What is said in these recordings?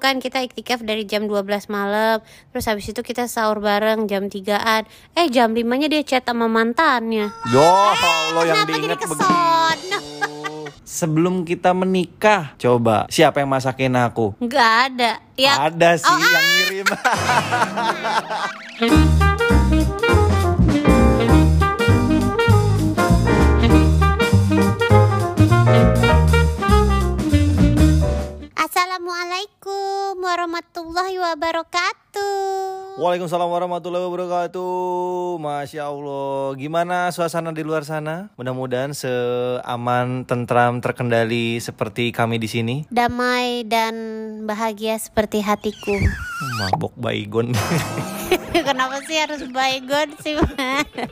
kan kita iktikaf dari jam 12 malam terus habis itu kita sahur bareng jam 3an eh jam 5 nya dia chat sama mantannya Yo, Allah yang kenapa jadi diinget keson? begitu. Sebelum kita menikah, coba siapa yang masakin aku? nggak ada ya Ada sih Oh, yang ngirim. Assalamualaikum warahmatullahi wabarakatuh Waalaikumsalam warahmatullahi wabarakatuh. Masya Allah. Gimana suasana di luar sana? Mudah-mudahan seaman, tentram, terkendali seperti kami di sini. damai dan bahagia seperti hatiku Mabok baygon. kenapa sih harus baygon sih?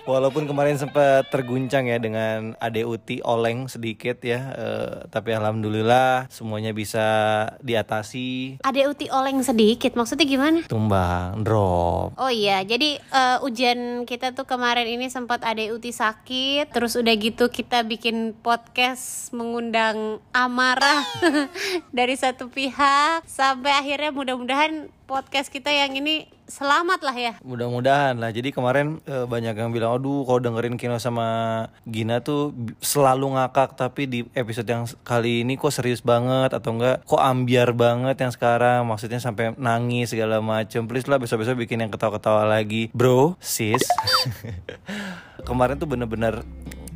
Walaupun kemarin sempat terguncang ya dengan Ade Uti oleng sedikit ya, eh, tapi alhamdulillah semuanya bisa diatasi. Ade Uti oleng sedikit maksudnya gimana? Tumbang, drop. Oh iya, jadi eh, ujian kita tuh kemarin ini sempat Ade Uti sakit, terus udah gitu kita bikin podcast mengundang amarah dari satu pihak sampai akhirnya mudah-mudahan podcast kita yang ini selamat lah ya. Mudah-mudahan lah. Jadi kemarin eh, banyak yang bilang, aduh kalau dengerin Kino sama Gina tuh selalu ngakak, tapi di episode yang kali ini kok serius banget atau enggak? Kok ambiar banget yang sekarang? Maksudnya sampai nangis segala macem. Please lah besok-besok bikin yang ketawa-ketawa lagi, bro, sis. kemarin tuh bener-bener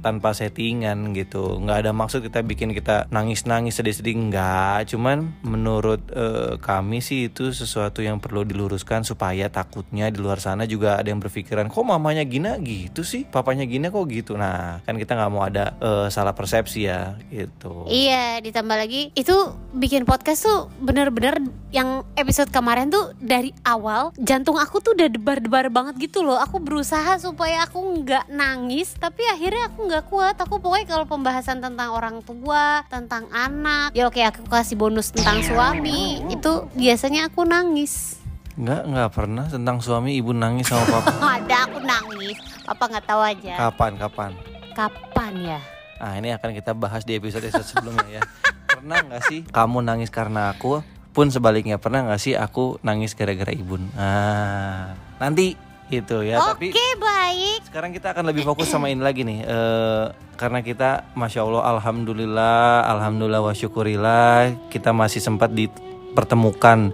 tanpa settingan gitu. Nggak ada maksud kita bikin kita nangis nangis sedih sedih nggak. Cuman menurut eh, kami sih itu sesuatu yang perlu diluruskan supaya takutnya di luar sana juga ada yang berpikiran kok mamanya Gina gitu sih? Papanya Gina kok gitu? Nah kan kita nggak mau ada eh, salah persepsi ya gitu. Iya, ditambah lagi itu bikin podcast tuh bener-bener yang episode kemarin tuh dari awal jantung aku tuh udah debar-debar banget gitu loh. Aku berusaha supaya aku nggak nangis, tapi akhirnya aku nggak kuat. Aku pokoknya kalau pembahasan tentang orang tua, tentang anak, ya oke aku kasih bonus tentang suami, itu biasanya aku nangis. nggak nggak pernah tentang suami ibu nangis sama papa Ada aku nangis, apa nggak tahu aja. kapan kapan Kapan ya? Nah ini akan kita bahas di episode-episode sebelumnya ya Pernah nggak sih kamu nangis karena aku Pun sebaliknya pernah nggak sih aku nangis gara-gara ibun Nah nanti itu ya Oke Tapi baik. sekarang kita akan lebih fokus sama ini lagi nih eh, Karena kita Masya Allah Alhamdulillah Alhamdulillah wa syukurillah Kita masih sempat dipertemukan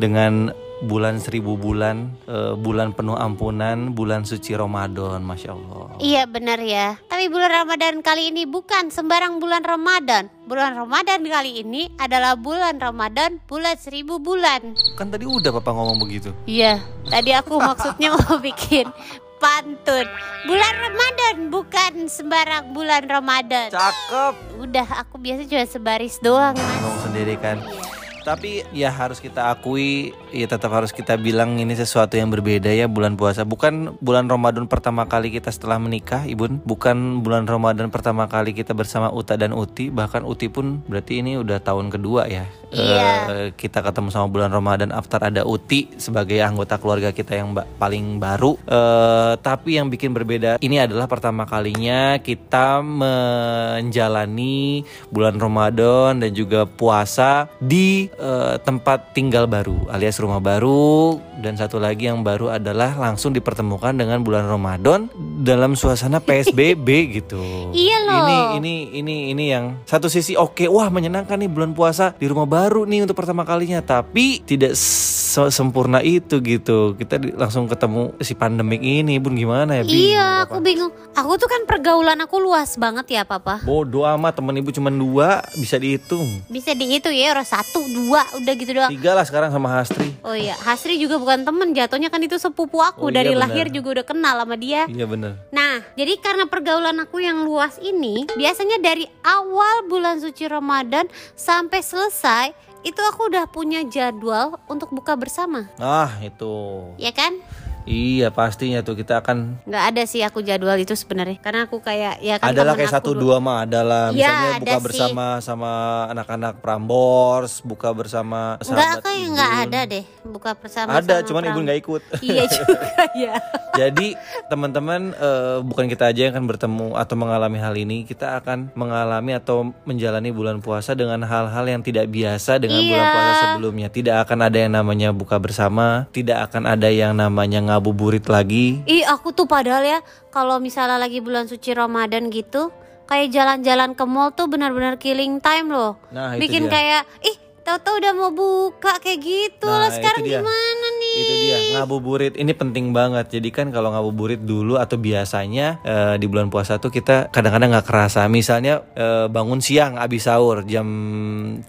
dengan bulan seribu bulan eh, Bulan penuh ampunan Bulan suci Ramadan Masya Allah Iya benar ya. Tapi bulan Ramadan kali ini bukan sembarang bulan Ramadan. Bulan Ramadan kali ini adalah bulan Ramadan bulan seribu bulan. Kan tadi udah papa ngomong begitu Iya. Tadi aku maksudnya mau bikin pantun. Bulan Ramadan bukan sembarang bulan Ramadan. Cakep Udah aku biasa cuma sebaris doang. Mas. ngomong sendiri kan tapi ya harus kita akui ya tetap harus kita bilang ini sesuatu yang berbeda ya bulan puasa. Bukan bulan Ramadan pertama kali kita setelah menikah ibun. Bukan bulan Ramadan pertama kali kita bersama Uta dan Uti. Bahkan Uti pun berarti ini udah tahun kedua ya Iya. Eh, kita ketemu sama bulan Ramadan after ada Uti sebagai anggota keluarga kita yang ba- paling baru Eh, tapi yang bikin berbeda ini adalah pertama kalinya kita menjalani bulan Ramadan dan juga puasa di eh, tempat tinggal baru alias rumah baru dan satu lagi yang baru adalah langsung dipertemukan dengan bulan Ramadan dalam suasana PSBB gitu. Iya loh. Ini ini ini ini yang satu sisi oke wah menyenangkan nih bulan puasa di rumah baru nih untuk pertama kalinya tapi tidak se- sempurna itu gitu. Kita langsung ketemu si pandemik ini bun gimana ya? Bingung, Iya, aku bingung. Aku tuh kan pergaulan aku luas banget ya, Papa. Bodoh amat temen ibu cuma dua bisa dihitung. Bisa dihitung ya, orang satu, dua, udah gitu doang. Tiga lah sekarang sama Hastri. Oh iya, Hasri juga bukan temen, jatuhnya kan itu sepupu aku Oh iya, dari benar. lahir juga udah kenal sama dia. Iya bener. Nah, jadi karena pergaulan aku yang luas ini, biasanya dari awal bulan suci Ramadan sampai selesai, itu aku udah punya jadwal untuk buka bersama, Ah itu. ya kan? Iya pastinya tuh kita akan Nggak ada sih aku jadwal itu sebenarnya, karena aku kayak ya kan adalah kayak satu dulu. dua mah adalah Iya, misalnya ada buka sih. bersama sama anak-anak Prambors, buka bersama sahabat kayak nggak ada deh buka bersama Ada, sama cuman ibu nggak ikut. Iya juga ya. Jadi teman-teman eh, bukan kita aja yang akan bertemu atau mengalami hal ini, kita akan mengalami atau menjalani bulan puasa dengan hal-hal yang tidak biasa dengan bulan Iya. puasa sebelumnya. Tidak akan ada yang namanya buka bersama, tidak akan ada yang namanya ngabuburit lagi. Ih aku tuh padahal ya kalau misalnya lagi bulan suci Ramadan gitu kayak jalan-jalan ke mall tuh benar-benar killing time loh. Nah, Bikin dia. kayak ih tahu-tahu udah mau buka kayak gitu Nah, lah sekarang itu dia. gimana nih? Itu dia ngabuburit ini penting banget. Jadi kan kalau ngabuburit dulu atau biasanya eh, di bulan puasa tuh kita kadang-kadang nggak kerasa. Misalnya eh, bangun siang abis sahur jam 7,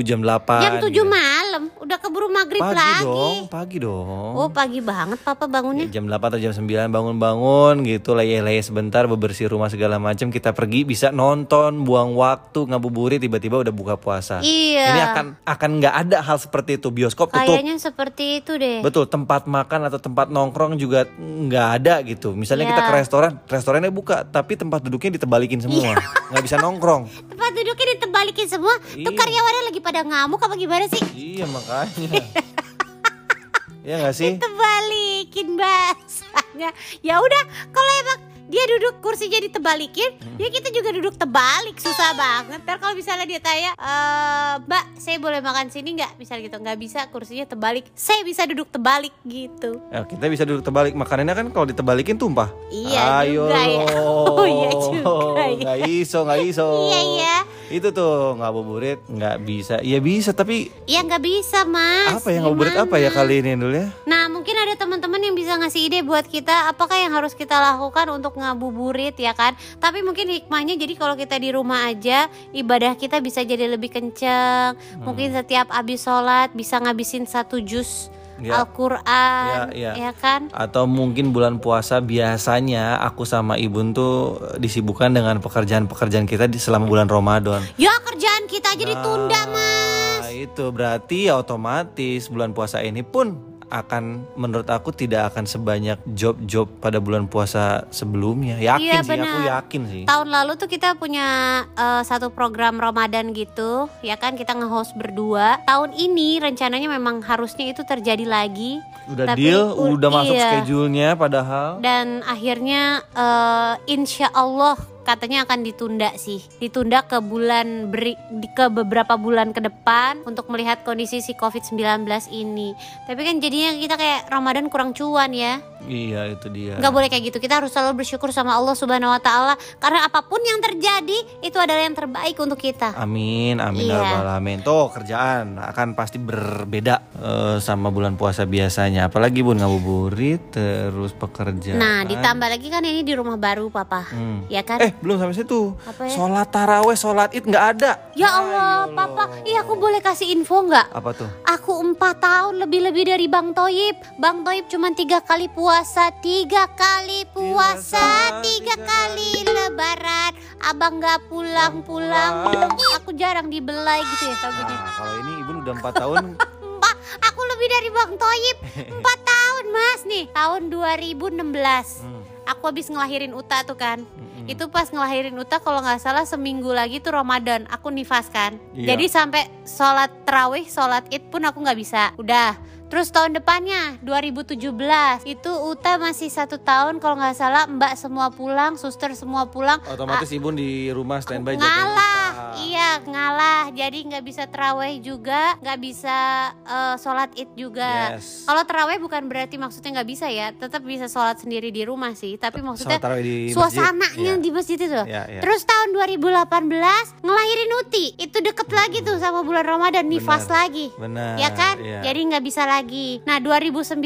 jam 8. Jam 7 gitu. malam udah keburu maghrib Pagi lagi. dong, pagi dong. Oh pagi banget papa bangunnya. jam 8 atau jam 9 bangun-bangun gitu leye-leye sebentar bebersih rumah segala macam kita pergi bisa nonton buang waktu ngabuburit tiba-tiba udah buka puasa Iya. ini akan akan nggak ada hal seperti itu bioskop tutup Kayaknya seperti itu deh. betul tempat makan atau tempat nongkrong juga nggak ada gitu misalnya kita Iya. ke restoran restorannya buka tapi tempat duduknya ditebalikin semua nggak bisa nongkrong Tempat duduknya ditebalikin semua. Tuh Iya. karyawannya lagi pada ngamuk apa gimana sih? iya makanya ya nggak sih Tebalikin bahasanya. Ya udah kalau emang dia duduk kursinya ditebalikin, Hmm. ya kita juga duduk terbalik susah banget. Ntar kalau misalnya dia tanya, "Eh, Mbak, saya boleh makan sini nggak? Misalnya gitu, nggak bisa kursinya terbalik. Saya bisa duduk terbalik gitu. Ya, kita bisa duduk terbalik makanannya kan kalau ditebalikin tumpah. Iya Ayo juga ya. Oh, iya juga ya. Nggak iso, nggak iso. Iya iya, Itu tuh ngabuburit nggak bisa. Iya bisa tapi ya nggak bisa mas. apa ya ngabuburit apa ya kali ini dulu ya? Nah mungkin ada teman-teman yang bisa ngasih ide buat kita apakah yang harus kita lakukan untuk ngabuburit ya kan Tapi mungkin hikmahnya jadi kalau kita di rumah aja ibadah kita bisa jadi lebih kenceng Mungkin setiap habis sholat bisa ngabisin satu jus Ya. Al-Quran Ya, ya. ya kan Atau mungkin bulan puasa biasanya aku sama Ibun tuh disibukkan dengan pekerjaan-pekerjaan kita di selama bulan Ramadan. Ya kerjaan kita aja ditunda mas Nah, itu berarti ya otomatis bulan puasa ini pun akan menurut aku tidak akan sebanyak job-job pada bulan puasa sebelumnya. Yakin Iya, sih aku benar. yakin sih. Tahun lalu tuh kita punya eh, satu program Ramadan gitu, ya kan kita nge-host berdua. Tahun ini rencananya memang harusnya itu terjadi lagi. Udah Tapi, deal, udah masuk iya. schedule-nya padahal. Dan akhirnya eh, insya Allah katanya akan ditunda sih, ditunda ke bulan beri, di- ke beberapa bulan ke depan untuk melihat kondisi si COVID-19 ini. Tapi kan jadinya kita kayak Ramadan kurang cuan ya. Iya, itu dia. nggak boleh kayak gitu kita harus selalu bersyukur sama Allah Subhanahu Wa Taala karena apa pun yang terjadi itu adalah yang terbaik untuk kita Amin, amin ya Iya. alamin. Tuh kerjaan akan pasti berbeda eh, sama bulan puasa biasanya. Apalagi bun ngabuburit terus pekerjaan. nah ditambah lagi kan ini di rumah baru papa Hmm. ya kan Eh belum sampai situ. Apa ya? Sholat taraweh, sholat id nggak ada. ya Allah papa. Iya aku boleh kasih info nggak? Apa tuh? Aku empat tahun lebih-lebih dari Bang Toyib Bang Toyib cuma tiga kali puasa Tiga kali puasa Tiga tiga kali lebaran. Abang gak pulang-pulang. Aku jarang dibelai gitu ya tau gini Nah, kalau ini ibu udah empat tahun. Mbak, aku lebih dari Bang Toyib 4 tahun mas nih. Tahun 2016 Hmm. Aku habis ngelahirin Uta tuh kan Itu pas ngelahirin Uta kalau nggak salah seminggu lagi tuh Ramadan Aku nifas kan. Iya. Jadi sampai sholat terawih, sholat id pun aku nggak bisa. Udah. Terus tahun depannya 2017 itu Uta masih satu tahun kalau nggak salah Mbak semua pulang, suster semua pulang. Otomatis ibu di rumah standby jagain ngalah iya ngalah jadi nggak bisa terawih juga nggak bisa eh, sholat id juga Yes. kalau terawih bukan berarti maksudnya nggak bisa ya tetap bisa sholat sendiri di rumah sih tapi maksudnya di suasananya Iya. di masjid itu Iya, iya. terus tahun 2018 ngelahirin Uti itu deket lagi tuh sama bulan Ramadan nifas Benar. lagi Benar. ya kan iya. jadi nggak bisa lagi nah 2019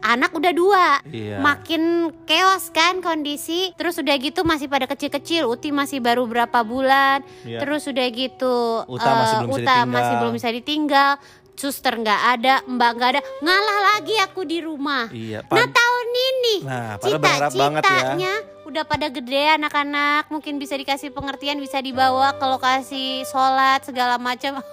anak udah dua Iya. makin chaos kan kondisi terus udah gitu masih pada kecil-kecil Uti masih baru berapa bulan terus udah gitu Uta eh, masih belum bisa Uta ditinggal. masih belum bisa ditinggal. Suster nggak ada mbak nggak ada. Ngalah lagi aku di rumah. Iya, nah tahun ini Nah, banget ya. cita-citanya udah pada gede anak-anak. Mungkin bisa dikasih pengertian bisa dibawa ke lokasi sholat segala macam.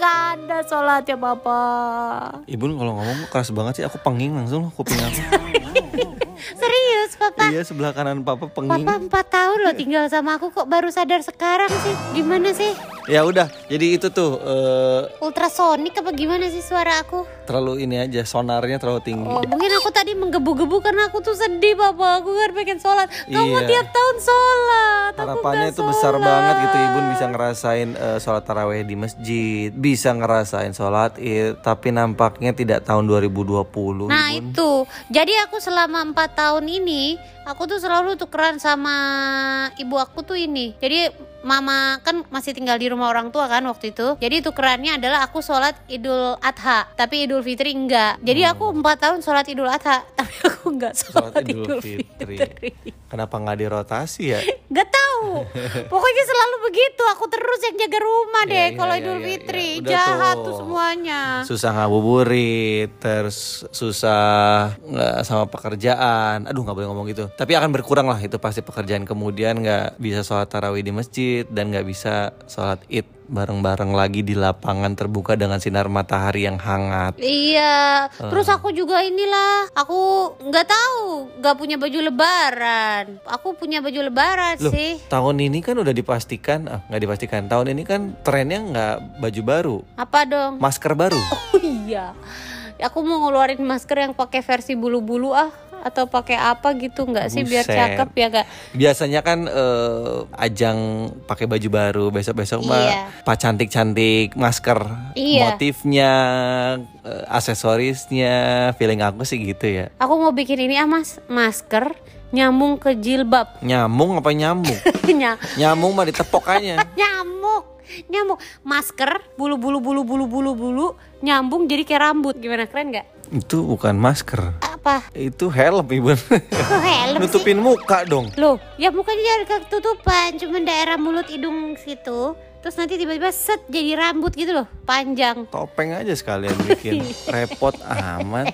Gak ada sholatnya bapak. Ibu kalau ngomong keras banget sih, aku penging langsung kuping aku. Serius papa iya, sebelah kanan papa penging. Papa empat tahun loh tinggal sama aku kok baru sadar sekarang sih Gimana sih? Ya udah jadi itu tuh eh, Ultrasonik apa gimana sih suara aku? terlalu ini aja sonarnya terlalu tinggi. Oh, mungkin aku tadi menggebu-gebu karena aku tuh sedih papa. Aku kan pengen sholat. Kamu Iya. tiap tahun sholat. Harapannya itu besar banget gitu ibun bisa ngerasain eh, sholat taraweh di masjid. Bisa ngerasain sholat id tapi nampaknya tidak tahun 2020 Nah Ibun. itu. Jadi aku selama empat tahun ini Aku tuh selalu tukeran sama ibu aku tuh ini. Jadi mama kan masih tinggal di rumah orang tua kan waktu itu Jadi tukerannya adalah aku sholat idul adha Tapi idul fitri enggak Jadi aku empat tahun sholat idul adha Tapi aku enggak sholat, sholat idul idul fitri fitri kenapa nggak dirotasi ya Gak tahu. Pokoknya selalu begitu. Aku terus yang jaga rumah Iya, deh iya, kalau iya, Idul iya, Fitri. Udah Jahat tuh. tuh semuanya. susah ngabuburit terus susah nggak sama pekerjaan aduh nggak boleh ngomong gitu tapi akan berkurang lah itu pasti pekerjaan kemudian nggak bisa sholat tarawih di masjid dan nggak bisa sholat id bareng-bareng lagi di lapangan terbuka dengan sinar matahari yang hangat Iya. Ah. Terus aku juga inilah. Aku nggak tahu. Nggak punya baju lebaran. Aku punya baju lebaran Loh, sih. tahun ini kan udah dipastikan, ah nggak dipastikan. Tahun ini kan trennya nggak baju baru, Apa dong? masker baru. Oh iya. Aku mau ngeluarin masker yang pakai versi bulu-bulu ah atau pakai apa gitu nggak sih biar cakep ya kak? Biasanya kan eh, ajang pakai baju baru, besok-besok mah Iya. pak cantik-cantik masker, Iya. motifnya, eh, aksesorisnya, feeling aku sih gitu ya. Aku mau bikin ini ah mas masker nyambung ke jilbab. Nyamung apa nyamuk? Ny- nyamung mah ditepok aja. nyamuk nyamuk masker bulu bulu bulu bulu bulu bulu nyambung jadi kayak rambut gimana keren nggak Itu bukan masker, apa itu helm ibu. kok helm sih Nutupin muka dong. loh ya mukanya jangan ketutupan cuma daerah mulut hidung situ terus nanti tiba-tiba set jadi rambut gitu loh panjang Topeng aja sekalian bikin repot amat.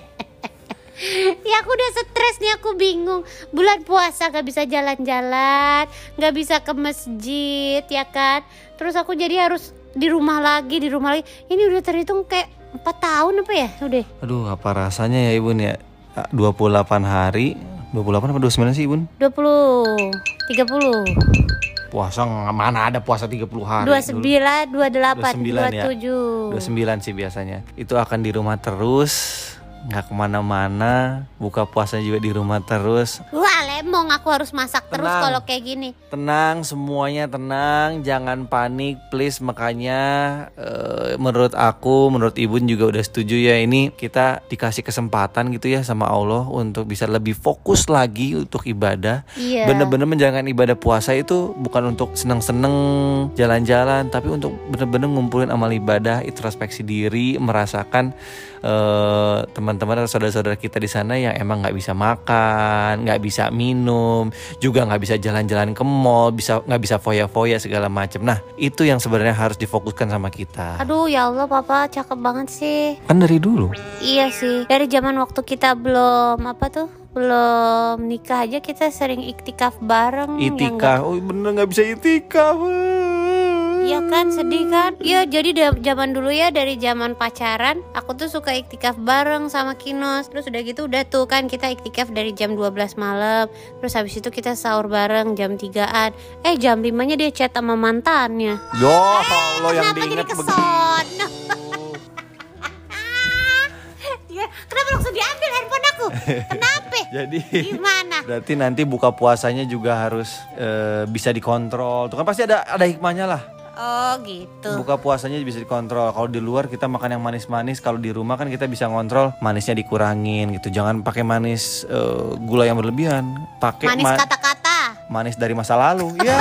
ya aku udah stres nih aku bingung bulan puasa gak bisa jalan-jalan gak bisa ke masjid ya kan terus aku jadi harus di rumah lagi di rumah lagi ini udah terhitung kayak empat tahun apa ya udah Aduh, apa rasanya ya Ibun ya? 28 hari, 28 apa 29 sih Ibun? 20 30 Puasa nggak- mana ada puasa 30 hari. 29 28 29 ya. 27 29 sih biasanya. Itu akan di rumah terus, nggak ke mana-mana. Buka puasa juga di rumah terus. Wah lemong aku harus masak terus Tenang. kalau kayak gini Tenang, semuanya tenang, jangan panik, please. Makanya eh, menurut aku, menurut Ibun juga udah setuju ya ini kita dikasih kesempatan gitu ya sama Allah untuk bisa lebih fokus lagi untuk ibadah. Iya Bener-bener menjalankan ibadah puasa itu bukan untuk seneng-seneng jalan-jalan, tapi untuk bener-bener ngumpulin amal ibadah, introspeksi diri, merasakan eh, teman-teman atau saudara-saudara kita di sana yang emang nggak bisa makan, nggak bisa minum, juga nggak bisa jalan-jalan ke mall, bisa nggak bisa foya-foya segala macam. Nah itu yang sebenarnya harus difokuskan sama kita. Aduh ya Allah papa cakep banget sih Kan dari dulu. Iya sih dari zaman waktu kita belum apa tuh belum nikah aja kita sering iktikaf bareng ya? Itikaf, oh bener nggak bisa itikaf. Iya kan sedih kan? Iya jadi da- zaman dulu ya dari zaman pacaran aku tuh suka iktikaf bareng sama Kinos. Terus udah gitu udah tuh kan kita iktikaf dari jam 12 malam. Terus habis itu kita sahur bareng jam 3-an. Eh jam 5-nya dia chat sama mantannya. Yo Allah yang Kenapa jadi diinget begitu. Ya, Kenapa langsung diambil handphone aku? Kenapa? Jadi Gimana? berarti nanti buka puasanya juga harus eh, bisa dikontrol. Tuh kan pasti ada ada hikmahnya lah. Oh gitu. Buka puasanya bisa dikontrol. Kalau di luar kita makan yang manis-manis, kalau di rumah kan kita bisa ngontrol manisnya dikurangin gitu. Jangan pakai manis eh, gula yang berlebihan. Pakai Manis ma- kata-kata. manis dari masa lalu. Ya.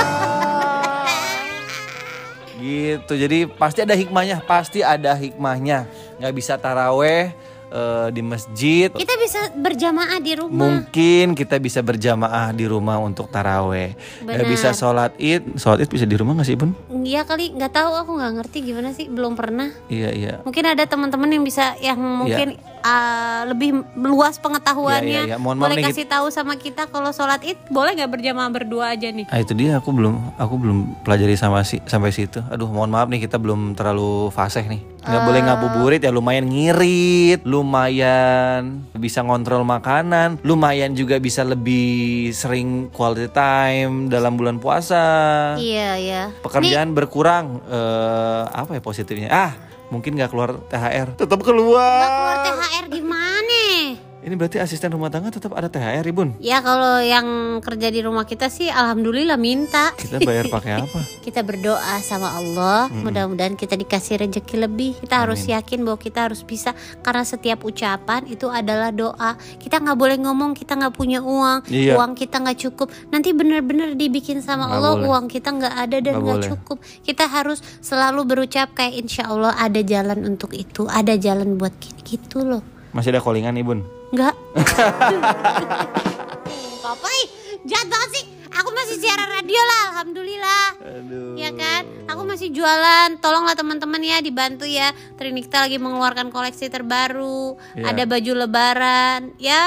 gitu. Jadi pasti ada hikmahnya, pasti ada hikmahnya. Nggak bisa taraweh eh, di masjid. Kita bisa berjamaah di rumah. Mungkin kita bisa berjamaah di rumah untuk taraweh. Benar. bisa sholat id. Sholat id bisa di rumah nggak sih bun? Iya kali, nggak tahu aku nggak ngerti gimana sih, belum pernah. Iya iya. Mungkin ada teman-teman yang bisa yang mungkin uh, lebih luas pengetahuannya. Iya, iya, iya. Mohon boleh nih, kasih tahu sama kita kalau sholat id boleh nggak berjamaah berdua aja nih? Ah itu dia aku belum aku belum pelajari sama si sampai situ. Aduh mohon maaf nih kita belum terlalu fasih nih. Nggak boleh ngabuburit ya lumayan ngirit, lumayan bisa ngontrol makanan, lumayan juga bisa lebih sering quality time dalam bulan puasa. Iya ya. Pekerjaan berkurang eh apa ya positifnya? Ah mungkin nggak keluar THR tetap keluar. Keluar THR gimana? Ini berarti asisten rumah tangga tetap ada THR, Ibun. Ya kalau yang kerja di rumah kita sih alhamdulillah minta. Kita bayar pakai apa? Kita berdoa sama Allah, mudah-mudahan kita dikasih rezeki lebih. Kita harus yakin bahwa kita harus bisa karena setiap ucapan itu adalah doa. Kita nggak boleh ngomong kita nggak punya uang, Iya. uang kita nggak cukup. Nanti benar-benar dibikin sama Nggak Allah boleh. uang kita nggak ada dan Nggak cukup. Kita harus selalu berucap kayak insya Allah ada jalan untuk itu, ada jalan buat kita gitu loh. Masih ada callingan, Ibun? Enggak. Papa ih, jahat banget sih. Aku masih siaran radio lah, alhamdulillah. Aduh. Ya kan? Aku masih jualan. Tolonglah teman-teman ya dibantu ya. Trinikta lagi mengeluarkan koleksi terbaru. Ya. Ada baju lebaran. Ya,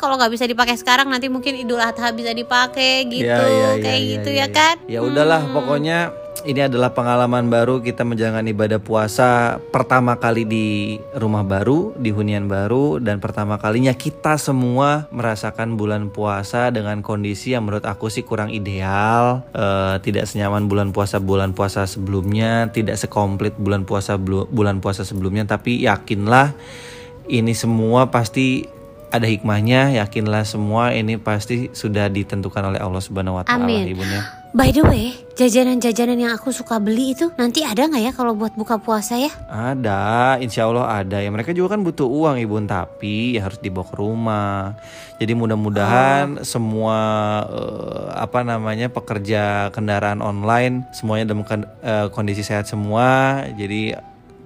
kalau nggak bisa dipakai sekarang nanti mungkin Idul Adha bisa dipakai gitu. Iya, iya, iya, Kayak iya, gitu iya, ya iya. kan? Ya udahlah, pokoknya ini adalah pengalaman baru kita menjalankan ibadah puasa pertama kali di rumah baru, di hunian baru dan pertama kalinya kita semua merasakan bulan puasa dengan kondisi yang menurut aku sih kurang ideal, Eh, tidak senyaman bulan puasa bulan puasa sebelumnya, tidak sekomplit bulan puasa bulan puasa sebelumnya, tapi yakinlah ini semua pasti ada hikmahnya, yakinlah semua ini pasti sudah ditentukan oleh Allah Subhanahu wa taala, Amin. Ibunda. By the way, jajanan-jajanan yang aku suka beli itu nanti ada nggak ya kalau buat buka puasa ya? Ada, insya Allah ada ya. Mereka juga kan butuh uang ibu, tapi ya harus dibawa ke rumah. Jadi mudah-mudahan semua eh, apa namanya pekerja kendaraan online semuanya dalam eh, kondisi sehat semua. Jadi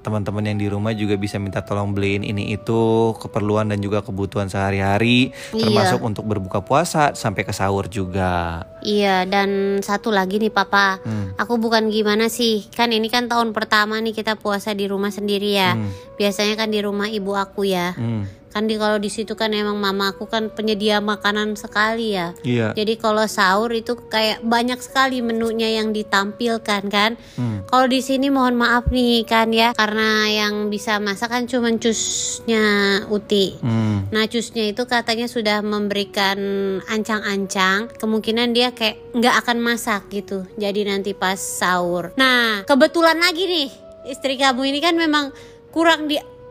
teman-teman yang di rumah juga bisa minta tolong beliin ini itu keperluan dan juga kebutuhan sehari-hari, Iya. termasuk untuk berbuka puasa sampai ke sahur juga. Iya, dan satu lagi nih Papa. Hmm. Aku bukan gimana sih, kan ini kan tahun pertama nih kita puasa di rumah sendiri ya. Hmm. Biasanya kan di rumah ibu aku ya. Hmm, Kan di kalau di situ kan emang mama aku kan penyedia makanan sekali ya. Iya. Jadi kalau sahur itu kayak banyak sekali menunya yang ditampilkan kan. Hmm. Kalau di sini mohon maaf nih kan ya, karena yang bisa masak kan cuma cusnya Uti. Hmm. Nah cusnya itu katanya sudah memberikan ancang-ancang Kemungkinan dia kayak nggak akan masak gitu Jadi nanti pas sahur Nah kebetulan lagi nih Istri kamu ini kan memang kurang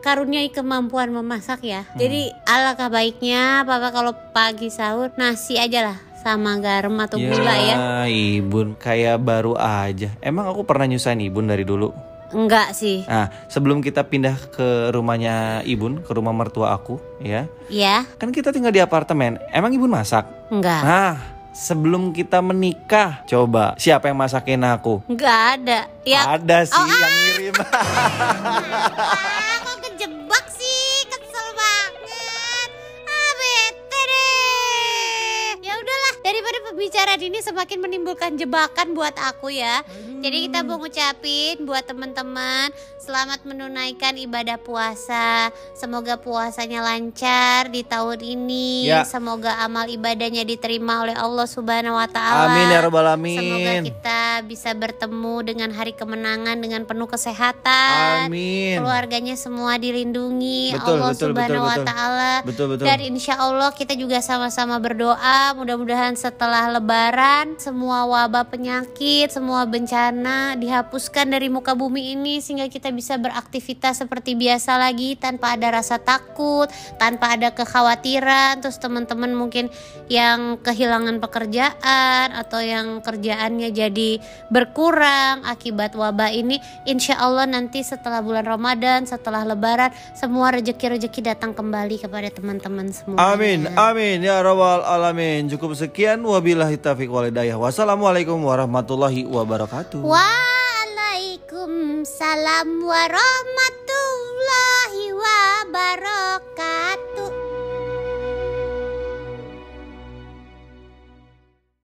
dikaruniai kemampuan memasak ya Jadi alangkah baiknya Papa kalau pagi sahur nasi aja lah Sama garam atau gula ya Ibun kayak baru aja. Emang aku pernah nyusahin Ibun dari dulu. Enggak sih Nah, sebelum kita pindah ke rumahnya Ibun, ke rumah mertua aku, ya. Ya Kan kita tinggal di apartemen. Emang Ibun masak? enggak Nah, sebelum kita menikah, coba siapa yang masakin aku? Enggak ada Ya Ada sih Oh, yang ngirim. udahlah, daripada pembicaraan ini semakin menimbulkan jebakan buat aku ya. Jadi kita mau ngucapin buat teman-teman selamat menunaikan ibadah puasa. Semoga puasanya lancar di tahun ini. Ya. Semoga amal ibadahnya diterima oleh Allah Subhanahu wa taala. Amin ya rabbal Semoga alamin. kita bisa bertemu dengan hari kemenangan dengan penuh kesehatan. Amin. Keluarganya semua dilindungi Betul, Allah betul, Subhanahu betul, wa taala. Betul betul. Dan insya Allah kita juga sama-sama berdoa Mudah-mudahan setelah lebaran Semua wabah penyakit Semua bencana dihapuskan dari muka bumi ini Sehingga kita bisa beraktivitas seperti biasa lagi Tanpa ada rasa takut Tanpa ada kekhawatiran. Terus teman-teman mungkin yang kehilangan pekerjaan Atau yang kerjaannya jadi berkurang Akibat wabah ini Insya Allah nanti setelah bulan Ramadan Setelah lebaran Semua rezeki-rezeki datang kembali kepada teman-teman semua Amin, amin. Ya rabbal alamin. Cukup sekian Wabillahi taufiq walidayah. Wassalamualaikum warahmatullahi wabarakatuh. Waalaikumsalam warahmatullahi wabarakatuh.